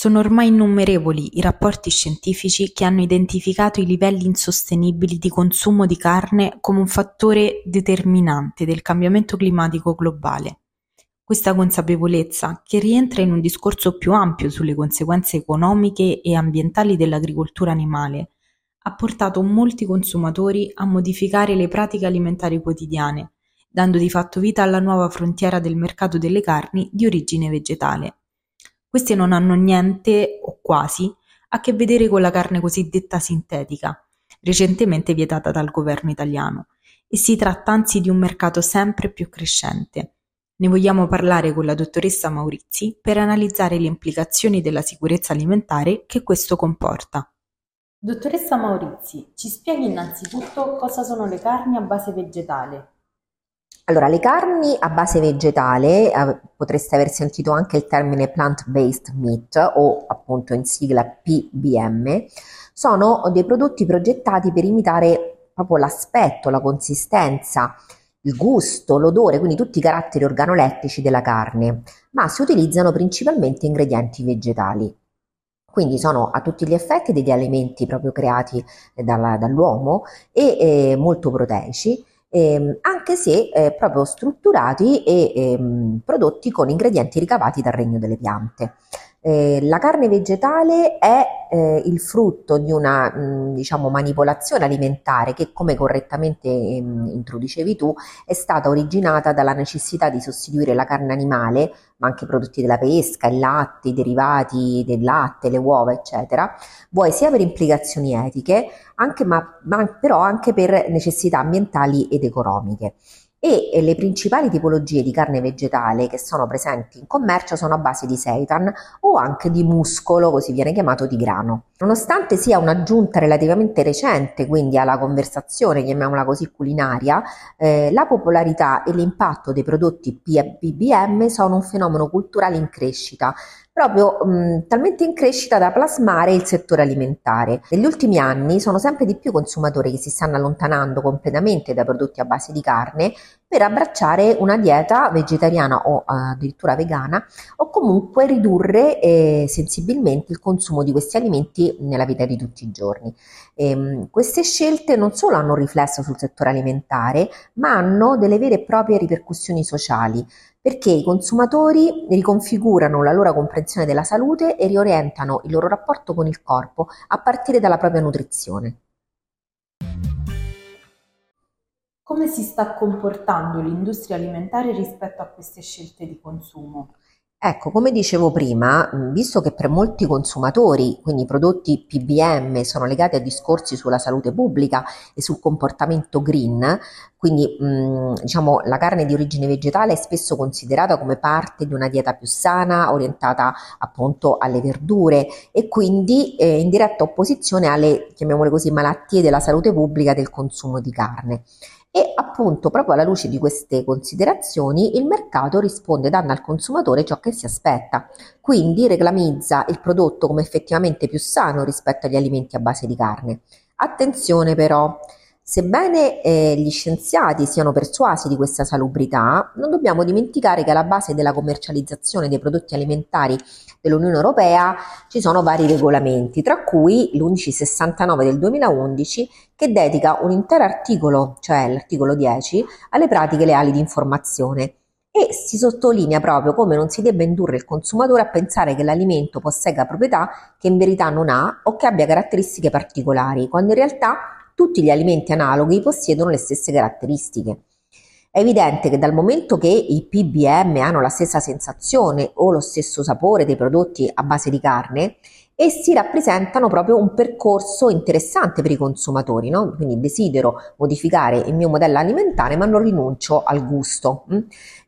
Sono ormai innumerevoli i rapporti scientifici che hanno identificato i livelli insostenibili di consumo di carne come un fattore determinante del cambiamento climatico globale. Questa consapevolezza, che rientra in un discorso più ampio sulle conseguenze economiche e ambientali dell'agricoltura animale, ha portato molti consumatori a modificare le pratiche alimentari quotidiane, dando di fatto vita alla nuova frontiera del mercato delle carni di origine vegetale. Questi non hanno niente, o quasi, a che vedere con la carne cosiddetta sintetica, recentemente vietata dal governo italiano, e si tratta anzi di un mercato sempre più crescente. Ne vogliamo parlare con la dottoressa Maurizi per analizzare le implicazioni della sicurezza alimentare che questo comporta. Dottoressa Maurizi, ci spieghi innanzitutto cosa sono le carni a base vegetale? Allora, le carni a base vegetale, eh, potreste aver sentito anche il termine plant-based meat o appunto in sigla PBM, sono dei prodotti progettati per imitare proprio l'aspetto, la consistenza, il gusto, l'odore, quindi tutti i caratteri organolettici della carne, ma si utilizzano principalmente ingredienti vegetali. Quindi sono a tutti gli effetti degli alimenti proprio creati dalla, dall'uomo e eh, molto proteici ehm, anche se eh, proprio strutturati e ehm, prodotti con ingredienti ricavati dal regno delle piante. Eh, la carne vegetale è eh, il frutto di una mh, diciamo, manipolazione alimentare che, come correttamente mh, introducevi tu, è stata originata dalla necessità di sostituire la carne animale, ma anche i prodotti della pesca, il latte, i derivati del latte, le uova, eccetera, vuoi sia per implicazioni etiche, anche, ma, ma però anche per necessità ambientali ed economiche e le principali tipologie di carne vegetale che sono presenti in commercio sono a base di seitan o anche di muscolo, così viene chiamato di grano. Nonostante sia un'aggiunta relativamente recente, quindi alla conversazione, chiamiamola così, culinaria, eh, la popolarità e l'impatto dei prodotti PBM sono un fenomeno culturale in crescita, proprio mh, talmente in crescita da plasmare il settore alimentare. Negli ultimi anni sono sempre di più consumatori che si stanno allontanando completamente dai prodotti a base di carne per abbracciare una dieta vegetariana o addirittura vegana o comunque ridurre eh, sensibilmente il consumo di questi alimenti nella vita di tutti i giorni. E, ehm, queste scelte non solo hanno un riflesso sul settore alimentare, ma hanno delle vere e proprie ripercussioni sociali perché i consumatori riconfigurano la loro comprensione della salute e riorientano il loro rapporto con il corpo a partire dalla propria nutrizione. Come si sta comportando l'industria alimentare rispetto a queste scelte di consumo? Ecco, come dicevo prima, visto che per molti consumatori, quindi i prodotti PBM, sono legati a discorsi sulla salute pubblica e sul comportamento green, quindi mh, diciamo la carne di origine vegetale è spesso considerata come parte di una dieta più sana, orientata appunto alle verdure e quindi eh, in diretta opposizione alle, chiamiamole così, malattie della salute pubblica del consumo di carne. E appunto, proprio alla luce di queste considerazioni, il mercato risponde dando al consumatore ciò che si aspetta, quindi reclamizza il prodotto come effettivamente più sano rispetto agli alimenti a base di carne. Attenzione però, Sebbene eh, gli scienziati siano persuasi di questa salubrità, non dobbiamo dimenticare che alla base della commercializzazione dei prodotti alimentari dell'Unione Europea ci sono vari regolamenti, tra cui l'1169 del 2011 che dedica un intero articolo, cioè l'articolo 10, alle pratiche leali di informazione. E si sottolinea proprio come non si debba indurre il consumatore a pensare che l'alimento possegga proprietà che in verità non ha o che abbia caratteristiche particolari, quando in realtà tutti gli alimenti analoghi possiedono le stesse caratteristiche. È evidente che dal momento che i PBM hanno la stessa sensazione o lo stesso sapore dei prodotti a base di carne, essi rappresentano proprio un percorso interessante per i consumatori, no? quindi desidero modificare il mio modello alimentare ma non rinuncio al gusto. Mm?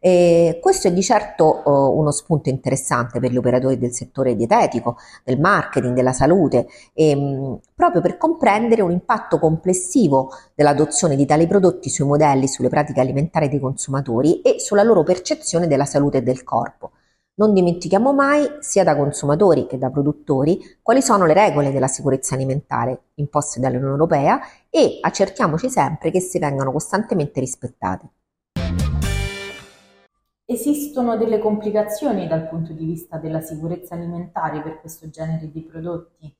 E questo è di certo uh, uno spunto interessante per gli operatori del settore dietetico, del marketing, della salute, e, um, proprio per comprendere un impatto complessivo dell'adozione di tali prodotti sui modelli, sulle pratiche alimentari dei consumatori e sulla loro percezione della salute e del corpo. Non dimentichiamo mai, sia da consumatori che da produttori, quali sono le regole della sicurezza alimentare imposte dall'Unione Europea e accertiamoci sempre che si vengano costantemente rispettate. Esistono delle complicazioni dal punto di vista della sicurezza alimentare per questo genere di prodotti?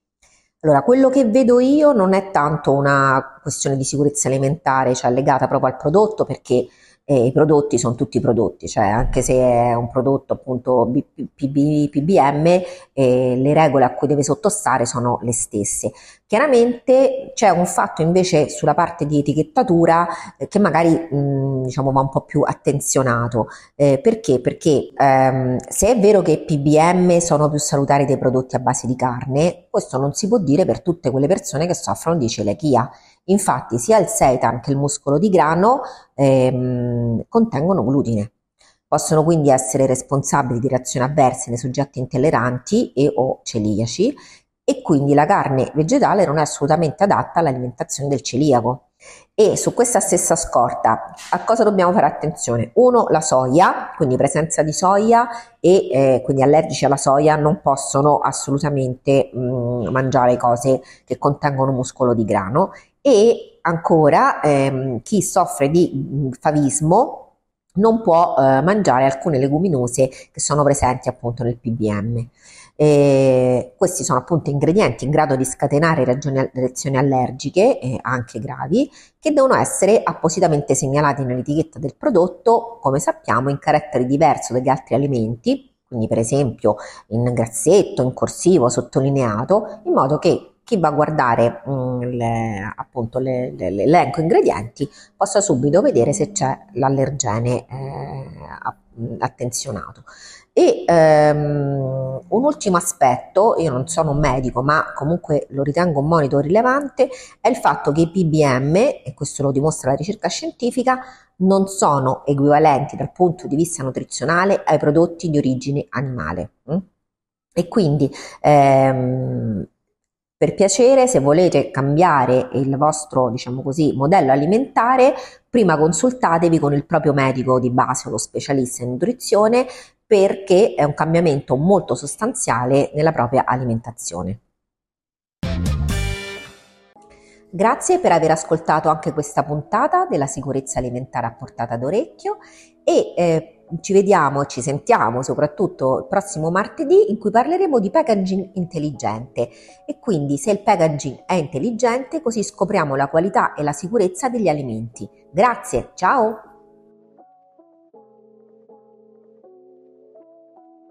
Allora, quello che vedo io non è tanto una questione di sicurezza alimentare, cioè legata proprio al prodotto, perché e i prodotti sono tutti prodotti, cioè anche se è un prodotto appunto PB, PBM, eh, le regole a cui deve sottostare sono le stesse. Chiaramente c'è un fatto invece sulla parte di etichettatura eh, che magari mh, diciamo va un po' più attenzionato. Eh, perché? Perché ehm, se è vero che PBM sono più salutari dei prodotti a base di carne, questo non si può dire per tutte quelle persone che soffrono di celiachia. Infatti sia il seitan che il muscolo di grano ehm, contengono glutine. Possono quindi essere responsabili di reazioni avverse nei soggetti intolleranti e o celiaci e quindi la carne vegetale non è assolutamente adatta all'alimentazione del celiaco. E su questa stessa scorta a cosa dobbiamo fare attenzione? Uno, la soia, quindi presenza di soia e eh, quindi allergici alla soia non possono assolutamente mh, mm, mangiare cose che contengono muscolo di grano e ancora ehm, chi soffre di mm, favismo non può eh, mangiare alcune leguminose che sono presenti appunto nel PBM. E questi sono appunto ingredienti in grado di scatenare reazioni allergiche, eh, anche gravi, che devono essere appositamente segnalati nell'etichetta del prodotto, come sappiamo, in carattere diverso dagli altri alimenti, quindi per esempio in grassetto, in corsivo, sottolineato, in modo che chi va a guardare mh, mm, le, appunto le, le, l'elenco ingredienti possa subito vedere se c'è l'allergene eh, attenzionato. E ehm, un ultimo aspetto, io non sono un medico, ma comunque lo ritengo un monito rilevante, è il fatto che i PBM, e questo lo dimostra la ricerca scientifica, non sono equivalenti dal punto di vista nutrizionale ai prodotti di origine animale. Hm? E quindi ehm, per piacere, se volete cambiare il vostro, diciamo così, modello alimentare, prima consultatevi con il proprio medico di base o lo specialista in nutrizione perché è un cambiamento molto sostanziale nella propria alimentazione. Grazie per aver ascoltato anche questa puntata della sicurezza alimentare a portata d'orecchio e eh, ci vediamo, ci sentiamo soprattutto il prossimo martedì in cui parleremo di packaging intelligente e quindi se il packaging è intelligente così scopriamo la qualità e la sicurezza degli alimenti. Grazie, ciao!